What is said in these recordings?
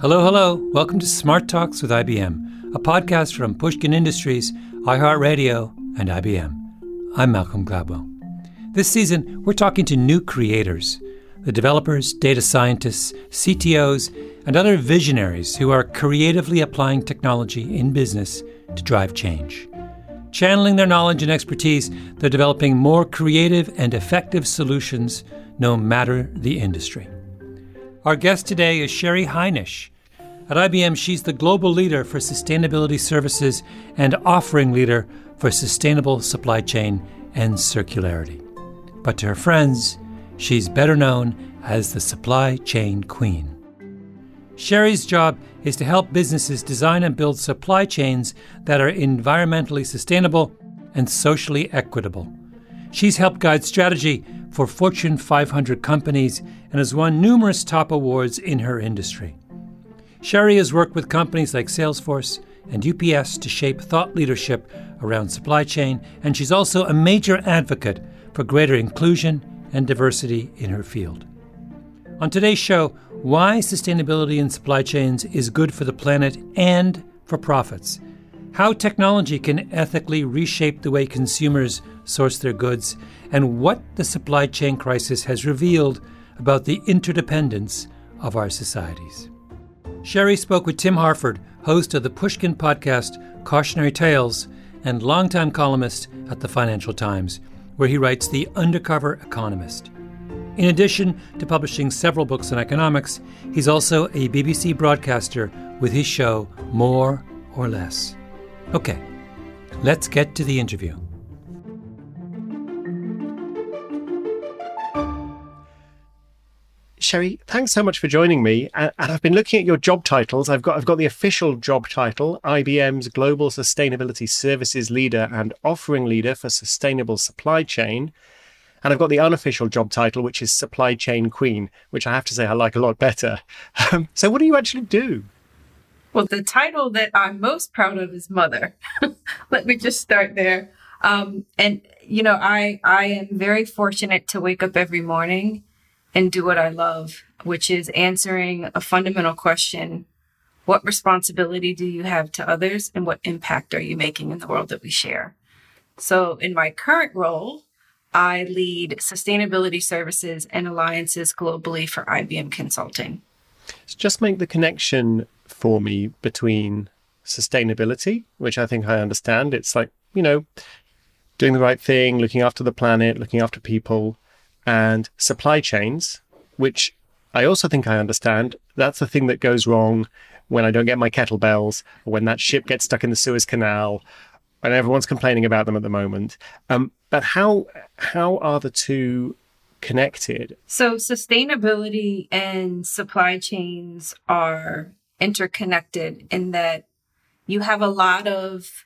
Hello, hello. Welcome to Smart Talks with IBM, a podcast from Pushkin Industries, iHeartRadio, and IBM. I'm Malcolm Gladwell. This season, we're talking to new creators, the developers, data scientists, CTOs, and other visionaries who are creatively applying technology in business to drive change. Channeling their knowledge and expertise, they're developing more creative and effective solutions no matter the industry. Our guest today is Sheri Hinish. At IBM, she's the global leader for sustainability services and offering leader for sustainable supply chain and circularity. But to her friends, she's better known as the supply chain queen. Sheri's job is to help businesses design and build supply chains that are environmentally sustainable and socially equitable. She's helped guide strategy for Fortune 500 companies and has won numerous top awards in her industry. Sheri has worked with companies like Salesforce and UPS to shape thought leadership around supply chain, and she's also a major advocate for greater inclusion and diversity in her field. On today's show, why sustainability in supply chains is good for the planet and for profits, how technology can ethically reshape the way consumers source their goods, and what the supply chain crisis has revealed about the interdependence of our societies. Sheri spoke with Tim Harford, host of the Pushkin podcast Cautionary Tales and longtime columnist at the Financial Times, where he writes The Undercover Economist. In addition to publishing several books on economics, he's also a BBC broadcaster with his show More or Less. Okay, let's get to the interview. Sheri, thanks so much for joining me. And I've been looking at your job titles. I've got I've got the official job title, IBM's Global Sustainability Services Leader and Offering Leader for Sustainable Supply Chain. And I've got the unofficial job title, which is Supply Chain Queen, which I have to say I like a lot better. Um, so, what do you actually do? Well, the title that I'm most proud of is Mother. Let me just start there. Um, and you know, I I am very fortunate to wake up every morning and do what I love, which is answering a fundamental question. What responsibility do you have to others and what impact are you making in the world that we share? So in my current role, I lead sustainability services and alliances globally for IBM Consulting. So just make the connection for me between sustainability, which I think I understand. It's like, you know, doing the right thing, looking after the planet, looking after people, and supply chains, which I also think I understand. That's the thing that goes wrong when I don't get my kettlebells, or when that ship gets stuck in the Suez Canal, and everyone's complaining about them at the moment. Um, but how how are the two connected? So sustainability and supply chains are interconnected in that you have a lot of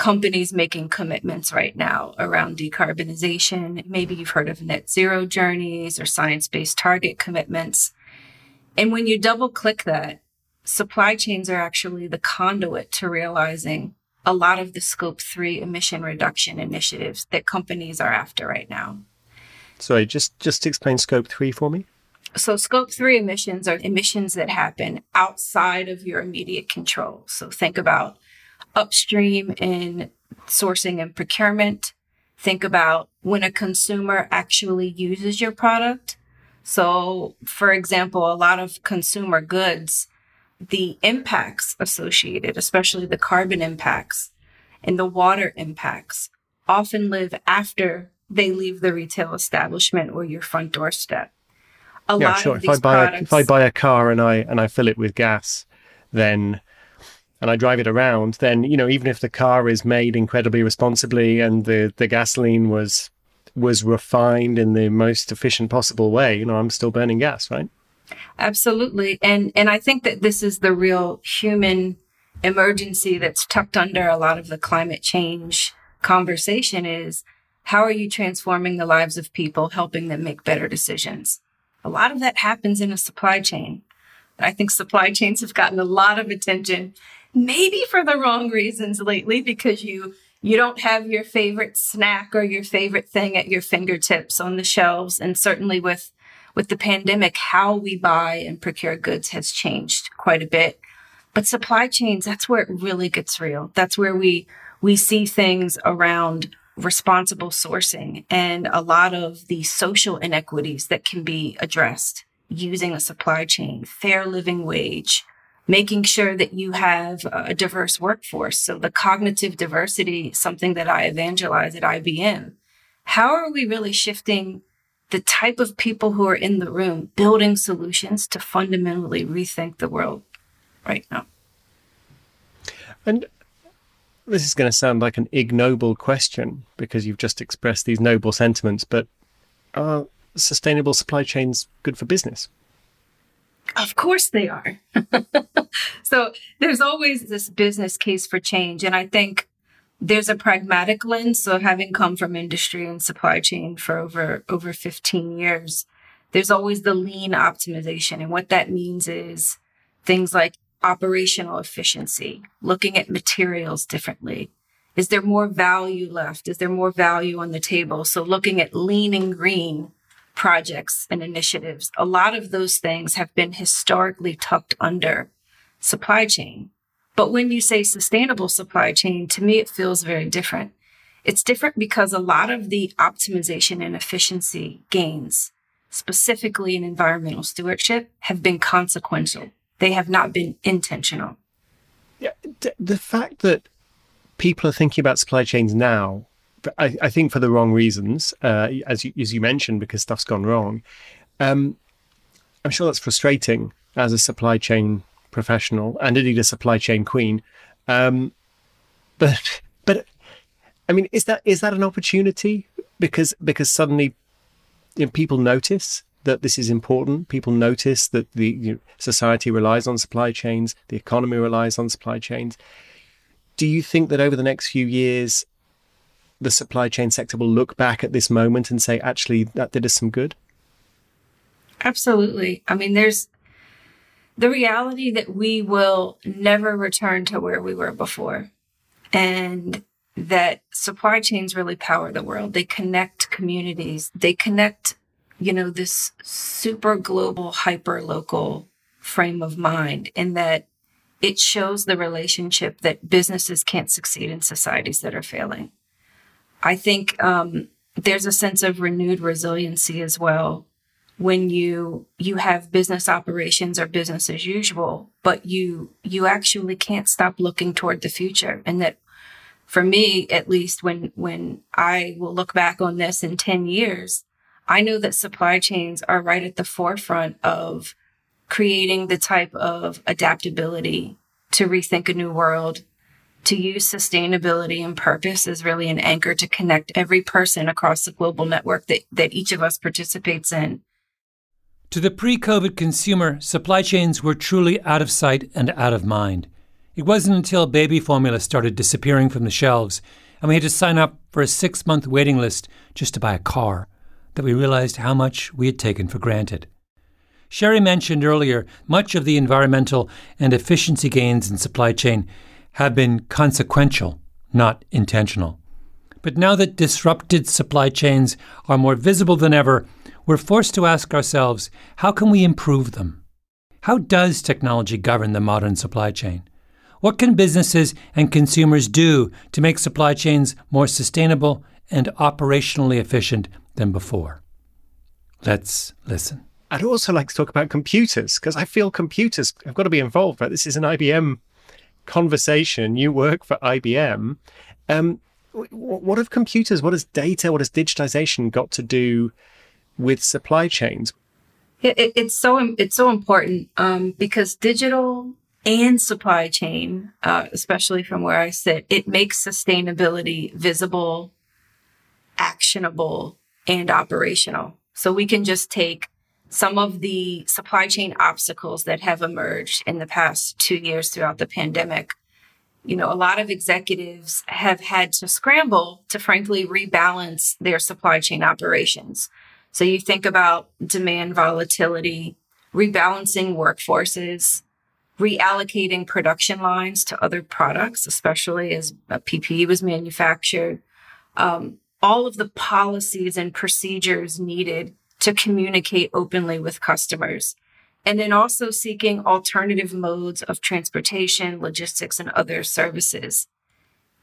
companies making commitments right now around decarbonization. Maybe you've heard of net zero journeys or science based target commitments. And when you double click that, supply chains are actually the conduit to realizing a lot of the scope three emission reduction initiatives that companies are after right now. Sorry, just, just explain scope three for me. So scope three emissions are emissions that happen outside of your immediate control. So think about upstream in sourcing and procurement. Think about when a consumer actually uses your product. So, for example, a lot of consumer goods, the impacts associated, especially the carbon impacts and the water impacts, often live after they leave the retail establishment or your front doorstep. A yeah, sure. if I buy products, a, if I buy a car and I and I fill it with gas, then and I drive it around, then you know even if the car is made incredibly responsibly and the the gasoline was was refined in the most efficient possible way, you know I'm still burning gas, right? Absolutely, and and I think that this is the real human emergency that's tucked under a lot of the climate change conversation is how are you transforming the lives of people, helping them make better decisions? A lot of that happens in a supply chain. I think supply chains have gotten a lot of attention maybe for the wrong reasons lately because you you don't have your favorite snack or your favorite thing at your fingertips on the shelves and certainly with with the pandemic, how we buy and procure goods has changed quite a bit. But supply chains, that's where it really gets real. That's where we, we see things around responsible sourcing and a lot of the social inequities that can be addressed using a supply chain, fair living wage, making sure that you have a diverse workforce. So the cognitive diversity, something that I evangelize at IBM. How are we really shifting the type of people who are in the room building solutions to fundamentally rethink the world right now? And this is going to sound like an ignoble question because you've just expressed these noble sentiments, but are sustainable supply chains good for business? Of course they are. so there's always this business case for change. And I think there's a pragmatic lens. So having come from industry and supply chain for over, over 15 years, there's always the lean optimization. And what that means is things like operational efficiency, looking at materials differently. Is there more value left? Is there more value on the table? So looking at lean and green projects and initiatives, a lot of those things have been historically tucked under supply chain. But when you say sustainable supply chain, to me, it feels very different. It's different because a lot of the optimization and efficiency gains, specifically in environmental stewardship, have been consequential. They have not been intentional. Yeah, the fact that people are thinking about supply chains now, I, I think for the wrong reasons, uh, as you, as you mentioned, because stuff's gone wrong. Um, I'm sure that's frustrating as a supply chain professional and indeed a supply chain queen. Um, but but I mean, is that is that an opportunity? Because because suddenly you know, people notice that this is important. People notice that the you know, society relies on supply chains, the economy relies on supply chains. Do you think that over the next few years, the supply chain sector will look back at this moment and say, actually, that did us some good? Absolutely. I mean, there's the reality that we will never return to where we were before. And that supply chains really power the world. They connect communities. They connect you know, this super global, hyper local frame of mind in that it shows the relationship that businesses can't succeed in societies that are failing. I think um, there's a sense of renewed resiliency as well when you you have business operations or business as usual, but you you actually can't stop looking toward the future, and that for me at least when when I will look back on this in 10 years I know that supply chains are right at the forefront of creating the type of adaptability to rethink a new world, to use sustainability and purpose as really an anchor to connect every person across the global network that, that each of us participates in. To the pre COVID consumer, supply chains were truly out of sight and out of mind. It wasn't until baby formula started disappearing from the shelves and we had to sign up for a six month waiting list just to buy a car that we realized how much we had taken for granted. Sheri mentioned earlier much of the environmental and efficiency gains in supply chain have been consequential, not intentional. But now that disrupted supply chains are more visible than ever, we're forced to ask ourselves how can we improve them? How does technology govern the modern supply chain? What can businesses and consumers do to make supply chains more sustainable and operationally efficient than before. Let's listen. I'd also like to talk about computers because I feel computers have got to be involved. Right, this is an IBM conversation. You work for IBM. Um, what have computers, what has data, what has digitization got to do with supply chains? It, it's so it's so important um, because digital and supply chain, uh, especially from where I sit, it makes sustainability visible, actionable, and operational. So we can just take some of the supply chain obstacles that have emerged in the past two years throughout the pandemic. You know, a lot of executives have had to scramble to frankly rebalance their supply chain operations. So you think about demand volatility, rebalancing workforces, reallocating production lines to other products, especially as PPE was manufactured, um, all of the policies and procedures needed to communicate openly with customers. And then also seeking alternative modes of transportation, logistics, and other services.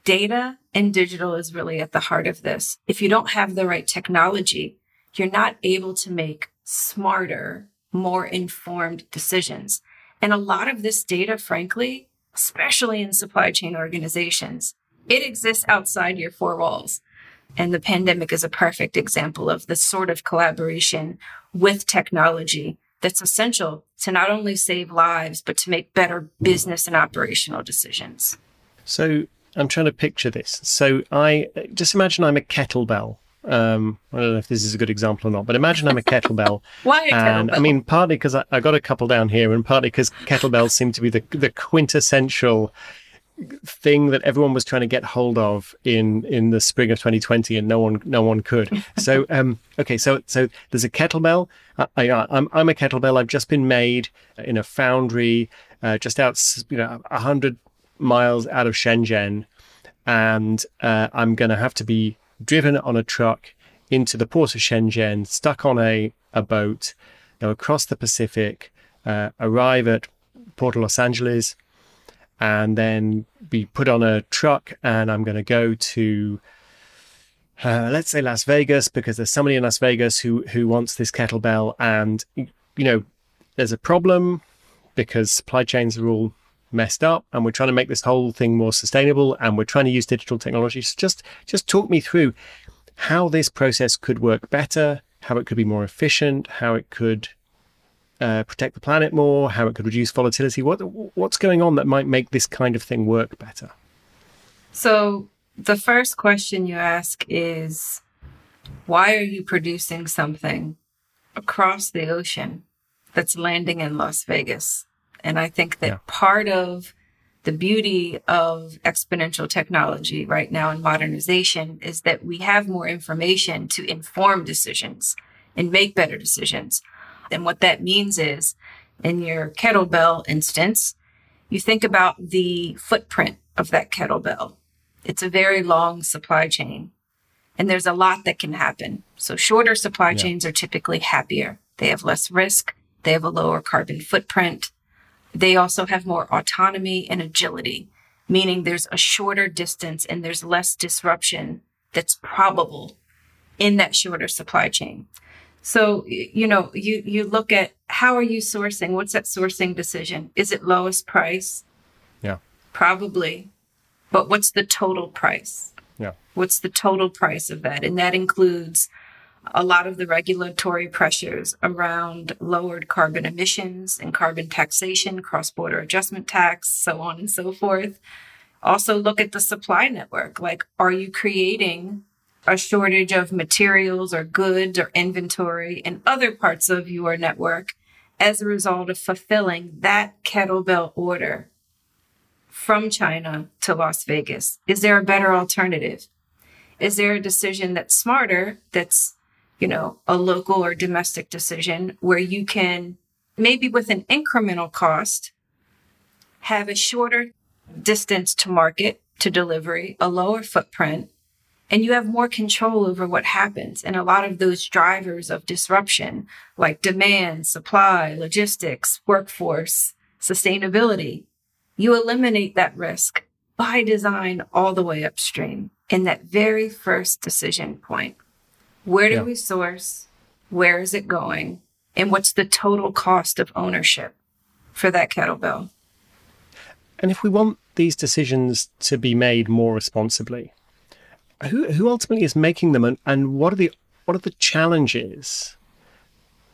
Data and digital is really at the heart of this. If you don't have the right technology, you're not able to make smarter, more informed decisions. And a lot of this data, frankly, especially in supply chain organizations, it exists outside your four walls. And the pandemic is a perfect example of the sort of collaboration with technology that's essential to not only save lives, but to make better business and operational decisions. So I'm trying to picture this. So I just imagine I'm a kettlebell. Um, I don't know if this is a good example or not, but imagine I'm a kettlebell. Why a and kettlebell? I mean, partly because I, I got a couple down here, and partly because kettlebells seem to be the the quintessential thing that everyone was trying to get hold of in in the spring of 2020 and no one no one could. So um okay so so there's a kettlebell. I, I i'm i'm a kettlebell. I've just been made in a foundry uh, just out you know 100 miles out of shenzhen. And uh, i'm going to have to be driven on a truck into the port of shenzhen stuck on a a boat you know, across the pacific uh, arrive at port of los angeles and then be put on a truck and I'm going to go to uh, let's say Las Vegas because there's somebody in Las Vegas who who wants this kettlebell. And you know there's a problem because supply chains are all messed up and we're trying to make this whole thing more sustainable and we're trying to use digital technology. So just just talk me through how this process could work better how it could be more efficient how it could uh, protect the planet more, how it could reduce volatility. What what's going on that might make this kind of thing work better? So the first question you ask is, why are you producing something across the ocean that's landing in Las Vegas? And I think that Yeah. part of the beauty of exponential technology right now in modernization is that we have more information to inform decisions and make better decisions. And what that means is in your kettlebell instance, you think about the footprint of that kettlebell. It's a very long supply chain and there's a lot that can happen. So shorter supply Yeah. chains are typically happier. They have less risk. They have a lower carbon footprint. They also have more autonomy and agility, meaning there's a shorter distance and there's less disruption that's probable in that shorter supply chain. So, you know, you, you look at how are you sourcing? What's that sourcing decision? Is it lowest price? Yeah. Probably. But what's the total price? Yeah. What's the total price of that? And that includes a lot of the regulatory pressures around lowered carbon emissions and carbon taxation, cross border adjustment tax, so on and so forth. Also, look at the supply network. Like, are you creating a shortage of materials or goods or inventory in other parts of your network as a result of fulfilling that kettlebell order from China to Las Vegas? Is there a better alternative? Is there a decision that's smarter, that's, you know, a local or domestic decision where you can maybe with an incremental cost have a shorter distance to market, to delivery, a lower footprint, and you have more control over what happens. And a lot of those drivers of disruption, like demand, supply, logistics, workforce, sustainability, you eliminate that risk by design all the way upstream in that very first decision point. Where do Yeah. we source? Where is it going? And what's the total cost of ownership for that kettlebell? And if we want these decisions to be made more responsibly, who who ultimately is making them, and, and what are the what are the challenges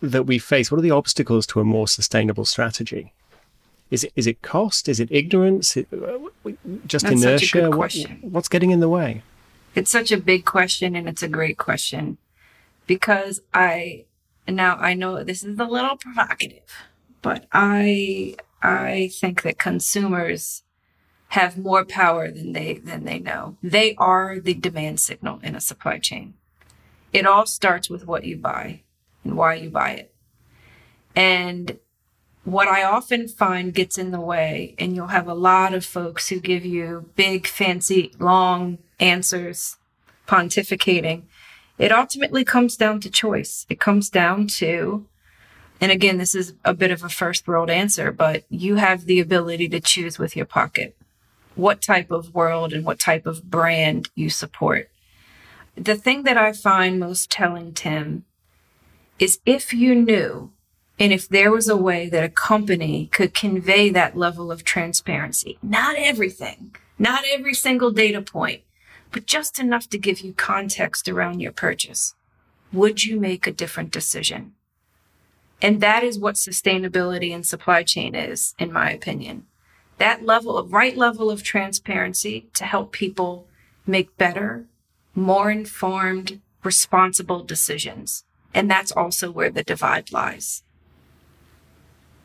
that we face? What are the obstacles to a more sustainable strategy? Is it is it cost? Is it ignorance? Uh, just That's such a inertia? What- question. what's getting in the way? It's such a big question and it's a great question because I now I know this is a little provocative, but I I think that consumers have more power than they than they know. They are the demand signal in a supply chain. It all starts with what you buy and why you buy it. And what I often find gets in the way, and you'll have a lot of folks who give you big, fancy, long answers, pontificating, it ultimately comes down to choice. It comes down to, and again, this is a bit of a first world answer, but you have the ability to choose with your pocket what type of world and what type of brand you support. The thing that I find most telling, Tim, is if you knew and if there was a way that a company could convey that level of transparency, not everything, not every single data point, but just enough to give you context around your purchase, would you make a different decision? And that is what sustainability and supply chain is, in my opinion. That level of right level of transparency to help people make better, more informed, responsible decisions. And that's also where the divide lies.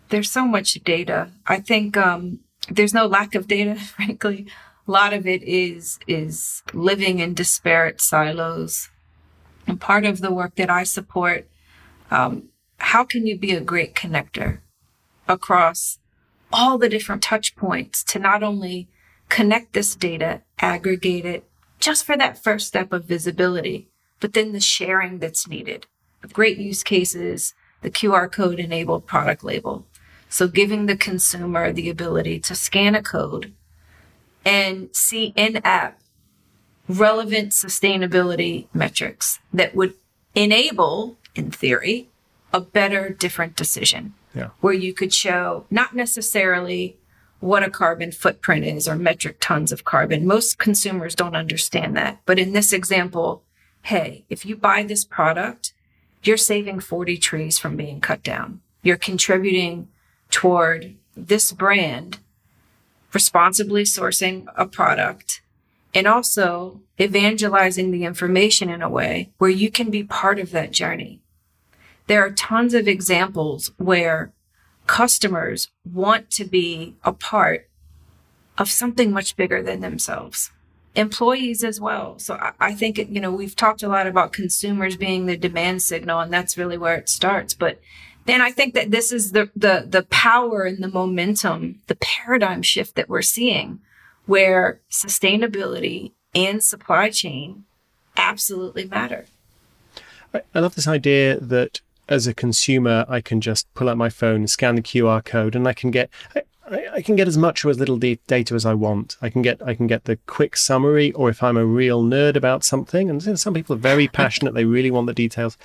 There's so much data. I think um, there's no lack of data, frankly. A lot of it is is living in disparate silos. And part of the work that I support, um, how can you be a great connector across all the different touch points to not only connect this data, aggregate it, just for that first step of visibility, but then the sharing that's needed. Great use cases, the QR code enabled product label. So giving the consumer the ability to scan a code and see in app relevant sustainability metrics that would enable, in theory, a better, different decision. Yeah. Where you could show not necessarily what a carbon footprint is or metric tons of carbon. Most consumers don't understand that. But in this example, hey, if you buy this product, you're saving 40 trees from being cut down. You're contributing toward this brand responsibly sourcing a product and also evangelizing the information in a way where you can be part of that journey. There are tons of examples where customers want to be a part of something much bigger than themselves. Employees as well. So I, I think, you know, we've talked a lot about consumers being the demand signal, and that's really where it starts. But then I think that this is the, the, the power and the momentum, the paradigm shift that we're seeing where sustainability and supply chain absolutely matter. I love this idea that as a consumer, I can just pull out my phone, scan the QR code, and I can get I, I can get as much or as little data as I want. I can get I can get the quick summary, or if I'm a real nerd about something, and some people are very passionate, they really want the details.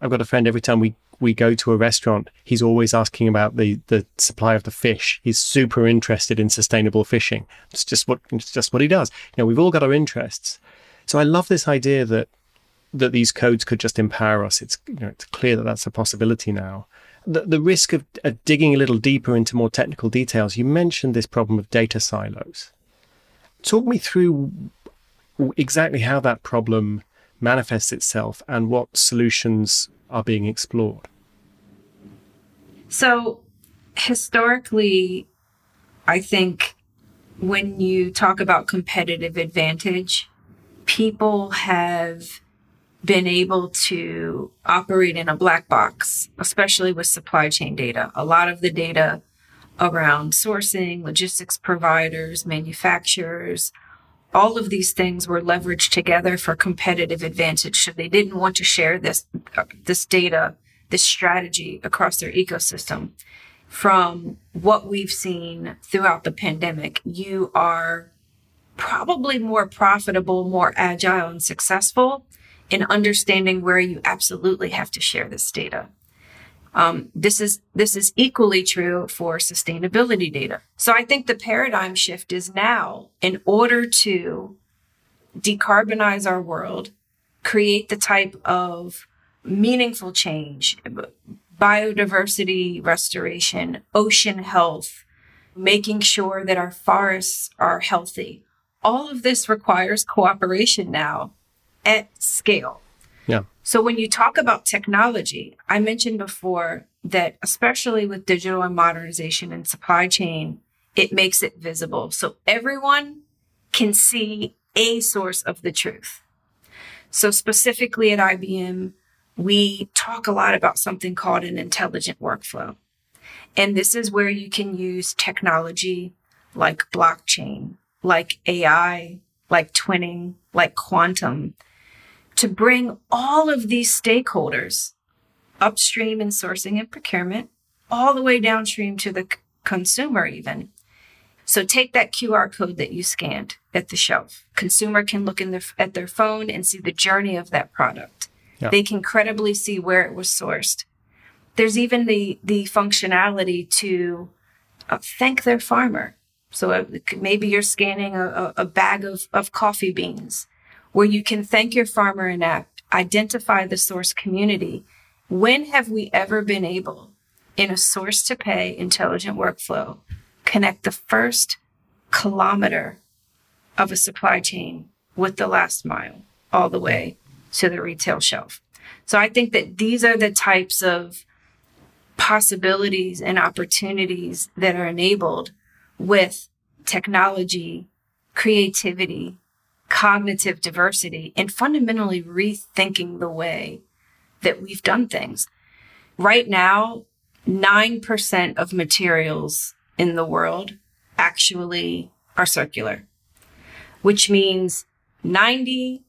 I've got a friend every time we we go to a restaurant, he's always asking about the the supply of the fish. He's super interested in sustainable fishing. It's just what it's just what he does. You know, we've all got our interests. So I love this idea that that these codes could just empower us. It's you know, it's clear that that's a possibility now. The, the risk of, of digging a little deeper into more technical details. You mentioned this problem of data silos. Talk me through exactly how that problem manifests itself and what solutions are being explored. So, historically, I think when you talk about competitive advantage, people have been able to operate in a black box, especially with supply chain data. A lot of the data around sourcing, logistics providers, manufacturers, all of these things were leveraged together for competitive advantage. So they didn't want to share this, this data, this strategy across their ecosystem. From what we've seen throughout the pandemic, you are probably more profitable, more agile and successful in understanding where you absolutely have to share this data. Um, this is this is equally true for sustainability data. So I think the paradigm shift is now in order to decarbonize our world, create the type of meaningful change, biodiversity restoration, ocean health, making sure that our forests are healthy. All of this requires cooperation now at scale. Yeah. So when you talk about technology, I mentioned before that especially with digital and modernization and supply chain, it makes it visible. So everyone can see a source of the truth. So specifically at IBM, we talk a lot about something called an intelligent workflow. And this is where you can use technology like blockchain, like AI, like twinning, like quantum to bring all of these stakeholders upstream in sourcing and procurement, all the way downstream to the c- consumer, even. So take that QR code that you scanned at the shelf. Consumer can look in their, at their phone and see the journey of that product. Yeah. They can credibly see where it was sourced. There's even the the functionality to uh, thank their farmer. So uh, maybe you're scanning a, a bag of, of coffee beans where you can thank your farmer and identify the source community. When have we ever been able in a source to pay intelligent workflow connect the first kilometer of a supply chain with the last mile all the way to the retail shelf? So I think that these are the types of possibilities and opportunities that are enabled with technology, creativity, cognitive diversity, and fundamentally rethinking the way that we've done things. Right now, 9% of materials in the world actually are circular, which means 91%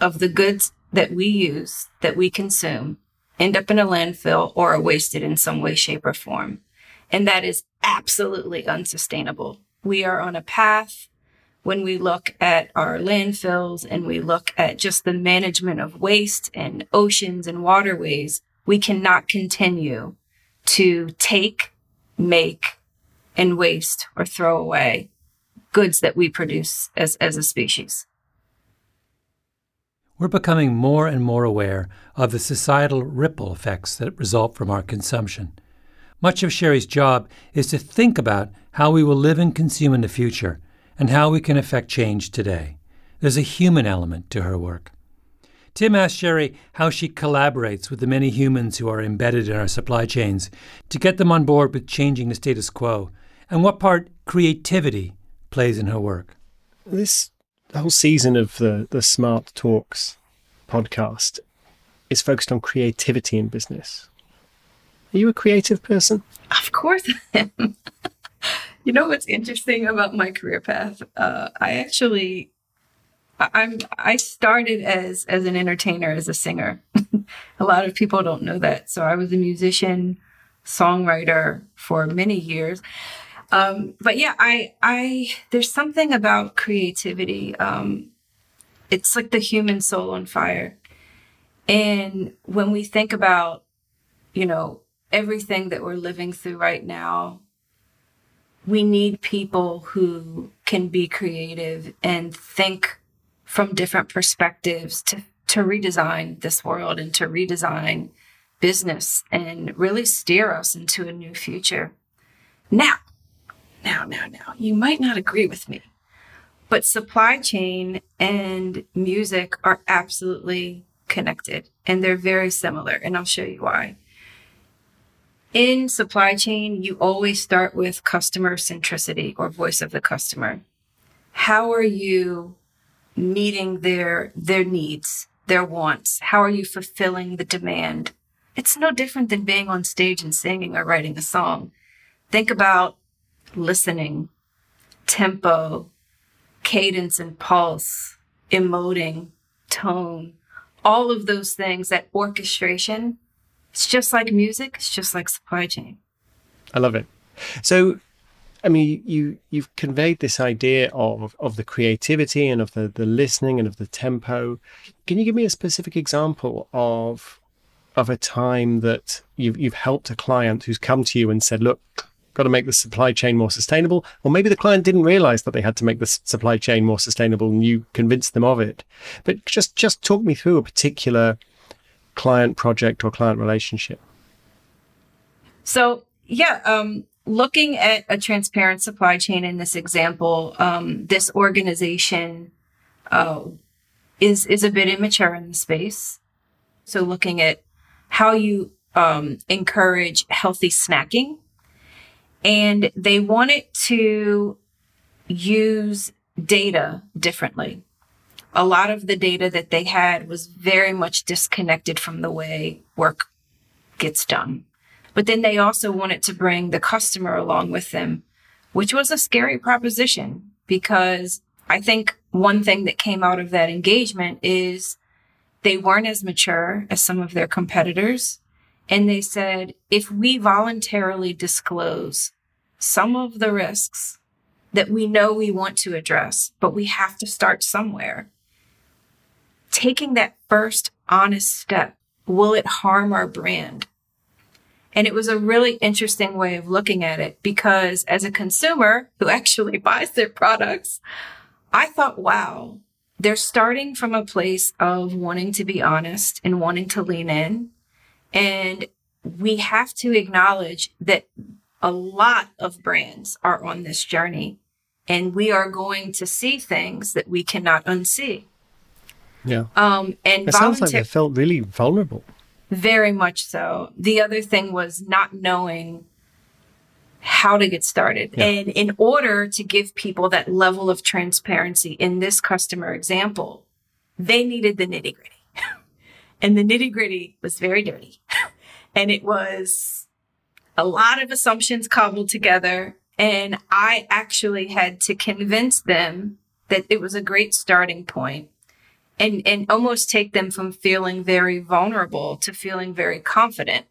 of the goods that we use, that we consume, end up in a landfill or are wasted in some way, shape, or form. And that is absolutely unsustainable. We are on a path when we look at our landfills and we look at just the management of waste and oceans and waterways, we cannot continue to take, make, and waste or throw away goods that we produce as, as a species. We're becoming more and more aware of the societal ripple effects that result from our consumption. Much of Sheri's job is to think about how we will live and consume in the future and how we can affect change today. There's a human element to her work. Tim asked Sheri how she collaborates with the many humans who are embedded in our supply chains to get them on board with changing the status quo, and what part creativity plays in her work. This whole season of the, the Smart Talks podcast is focused on creativity in business. Are you a creative person? Of course I am. you know what's interesting about my career path? Uh, I actually, I'm, I started as as an entertainer, as a singer. a lot of people don't know that. So I was a musician, songwriter for many years. Um, but yeah, I, I, there's something about creativity. Um, it's like the human soul on fire. And when we think about, you know, everything that we're living through right now, we need people who can be creative and think from different perspectives to, to redesign this world and to redesign business and really steer us into a new future. Now, now, now, now, you might not agree with me, but supply chain and music are absolutely connected and they're very similar. And I'll show you why. In supply chain, you always start with customer centricity or voice of the customer. How are you meeting their, their needs, their wants? How are you fulfilling the demand? It's no different than being on stage and singing or writing a song. Think about listening, tempo, cadence and pulse, emoting, tone, all of those things, that orchestration. It's just like music, it's just like supply chain. I love it. So, I mean, you you've conveyed this idea of of the creativity and of the the listening and of the tempo. Can you give me a specific example of of a time that you've you've helped a client who's come to you and said, "Look, got to make the supply chain more sustainable," or maybe the client didn't realize that they had to make the supply chain more sustainable, and you convinced them of it. But just just talk me through a particular client project or client relationship. So, yeah, um, looking at a transparent supply chain in this example, um, this organization uh, is is a bit immature in the space. So, looking at how you um, encourage healthy snacking, and they wanted to use data differently. A lot of the data that they had was very much disconnected from the way work gets done. But then they also wanted to bring the customer along with them, which was a scary proposition because I think one thing that came out of that engagement is they weren't as mature as some of their competitors. And they said, if we voluntarily disclose some of the risks that we know we want to address, but we have to start somewhere, taking that first honest step, will it harm our brand? And it was a really interesting way of looking at it because as a consumer who actually buys their products, I thought, wow, they're starting from a place of wanting to be honest and wanting to lean in. And we have to acknowledge that a lot of brands are on this journey and we are going to see things that we cannot unsee. Yeah. Um, and it sounds like they felt really vulnerable. Very much so. The other thing was not knowing how to get started. Yeah. And in order to give people that level of transparency in this customer example, they needed the nitty gritty. and the nitty gritty was very dirty. and it was a lot of assumptions cobbled together. And I actually had to convince them that it was a great starting point and, and almost take them from feeling very vulnerable to feeling very confident.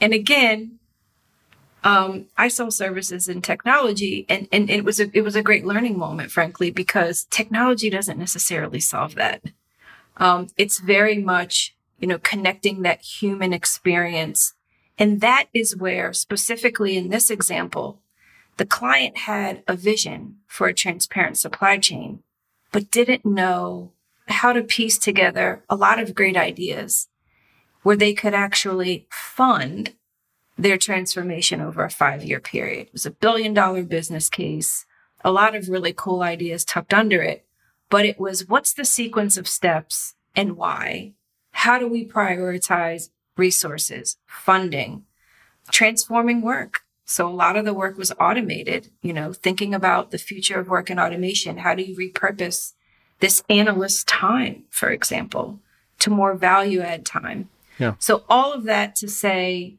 And again, um, I sell services and technology and, and it was a, it was a great learning moment, frankly, because technology doesn't necessarily solve that. Um, it's very much, you know, connecting that human experience. And that is where specifically in this example, the client had a vision for a transparent supply chain, but didn't know how to piece together a lot of great ideas where they could actually fund their transformation over a five year period. It was a billion dollar business case, a lot of really cool ideas tucked under it, but it was what's the sequence of steps and why? How do we prioritize resources, funding, transforming work? So a lot of the work was automated, you know, thinking about the future of work and automation. How do you repurpose this analyst time, for example, to more value add time? Yeah. So all of that to say,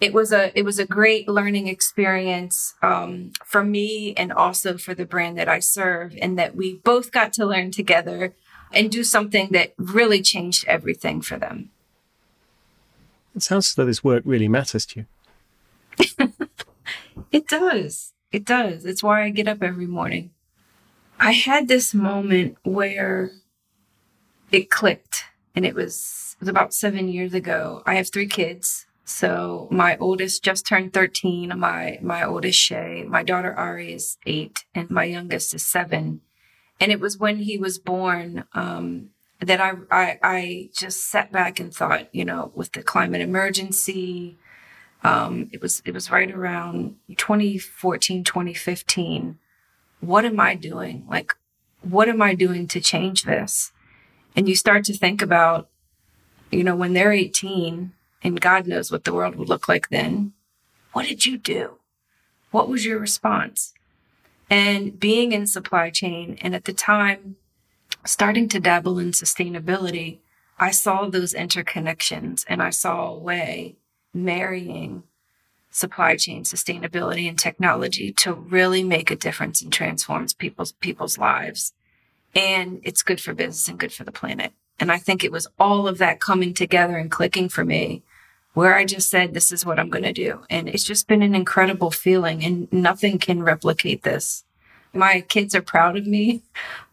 it was a it was a great learning experience um, for me and also for the brand that I serve, and that we both got to learn together and do something that really changed everything for them. It sounds as though this work really matters to you. it does. It does. It's why I get up every morning. I had this moment where it clicked, and it was, it was about seven years ago. I have three kids. So my oldest just turned 13. My, my oldest Shay, my daughter Ari is eight and my youngest is seven. And it was when he was born, um, that I, I, I just sat back and thought, you know, with the climate emergency, um, it was, it was right around 2014, 2015. What am I doing? Like, what am I doing to change this? And you start to think about, you know, when they're 18, and God knows what the world would look like then. What did you do? What was your response? And being in supply chain and at the time starting to dabble in sustainability, I saw those interconnections and I saw a way marrying supply chain sustainability and technology to really make a difference and transforms people's people's lives. And it's good for business and good for the planet. And I think it was all of that coming together and clicking for me where I just said, this is what I'm going to do. And it's just been an incredible feeling and nothing can replicate this. My kids are proud of me.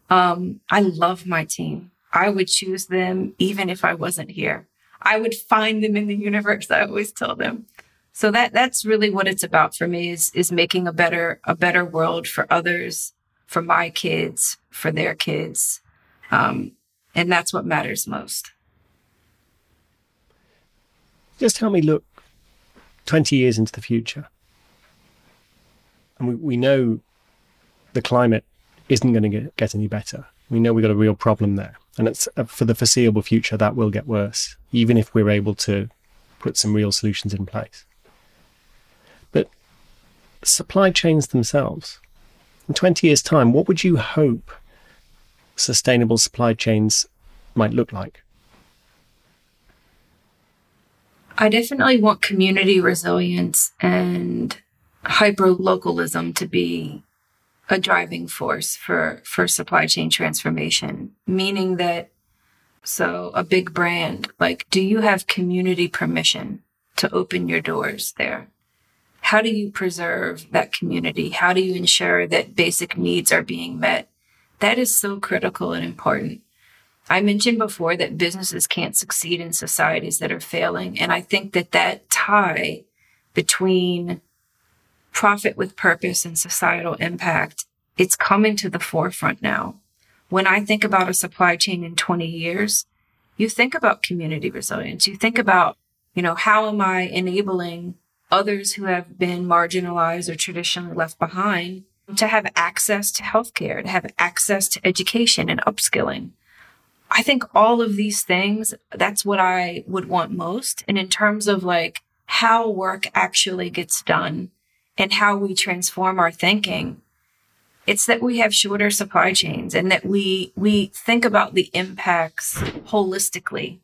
Um, I love my team. I would choose them even if I wasn't here. I would find them in the universe. I always tell them. So that, that's really what it's about for me is, is making a better, a better world for others, for my kids, for their kids. Um, and that's what matters most just help me look 20 years into the future. And we, we know the climate isn't going to get, get any better. We know we've got a real problem there. And it's uh, for the foreseeable future, that will get worse, even if we're able to put some real solutions in place. Supply chains themselves, in 20 years' time, what would you hope sustainable supply chains might look like? I definitely want community resilience and hyper localism to be a driving force for for supply chain transformation, meaning that so a big brand like do you have community permission to open your doors there? How do you preserve that community? How do you ensure that basic needs are being met? That is so critical and important. I mentioned before that businesses can't succeed in societies that are failing. And I think that that tie between profit with purpose and societal impact, it's coming to the forefront now. When I think about a supply chain in 20 years, you think about community resilience. You think about, you know, how am I enabling others who have been marginalized or traditionally left behind to have access to healthcare, to have access to education and upskilling. I think all of these things, that's what I would want most. And in terms of like how work actually gets done and how we transform our thinking, it's that we have shorter supply chains and that we, we think about the impacts holistically,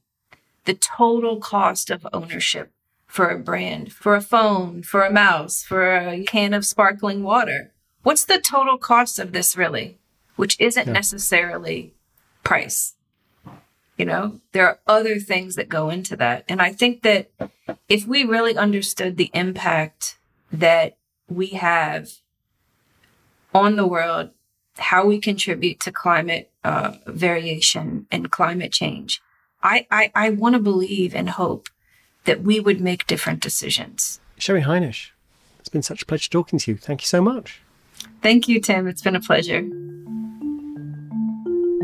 the total cost of ownership for a brand, for a phone, for a mouse, for a can of sparkling water. What's the total cost of this really? Which isn't yeah. necessarily price. You know, there are other things that go into that. And I think that if we really understood the impact that we have on the world, how we contribute to climate uh, variation and climate change, I, I, I want to believe and hope that we would make different decisions. Sheri Hinish, it's been such a pleasure talking to you. Thank you so much. Thank you, Tim. It's been a pleasure.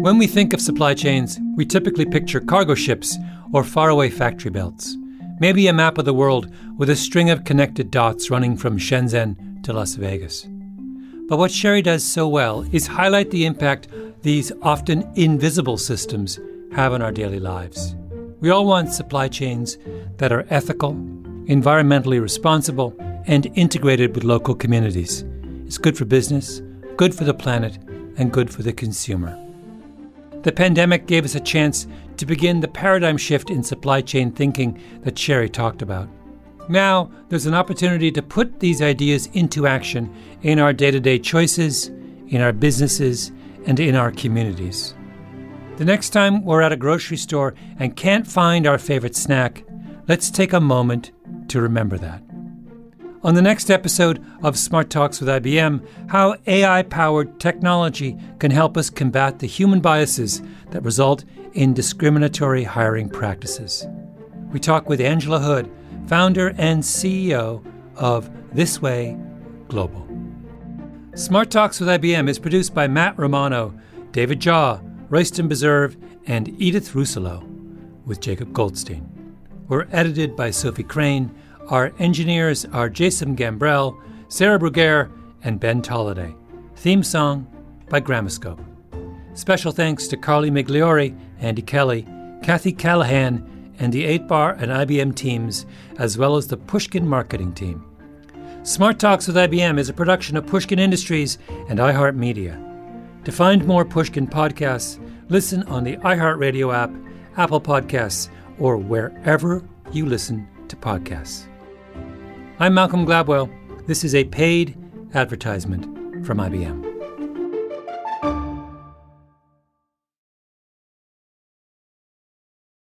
When we think of supply chains, we typically picture cargo ships or faraway factory belts. Maybe a map of the world with a string of connected dots running from Shenzhen to Las Vegas. But what Sheri does so well is highlight the impact these often invisible systems have on our daily lives. We all want supply chains that are ethical, environmentally responsible, and integrated with local communities. It's good for business, good for the planet, and good for the consumer. The pandemic gave us a chance to begin the paradigm shift in supply chain thinking that Sheri talked about. Now, there's an opportunity to put these ideas into action in our day to day choices, in our businesses, and in our communities. The next time we're at a grocery store and can't find our favorite snack, let's take a moment to remember that. On the next episode of Smart Talks with IBM, how AI powered technology can help us combat the human biases that result in discriminatory hiring practices. We talk with Angela Hood, founder and CEO of This Way Global. Smart Talks with IBM is produced by Matt Romano, David Jha, Royston Beserve, and Edith Russolo, with Jacob Goldstein. We're edited by Sophie Crane. Our engineers are Jason Gambrell, Sarah Brugier, and Ben Tolliday. Theme song by Gramoscope. Special thanks to Carly Migliori, Andy Kelly, Kathy Callahan, and the 8 Bar and IBM teams, as well as the Pushkin marketing team. Smart Talks with IBM is a production of Pushkin Industries and iHeartMedia. To find more Pushkin podcasts, listen on the iHeartRadio app, Apple Podcasts, or wherever you listen to podcasts. I'm Malcolm Gladwell. This is a paid advertisement from IBM.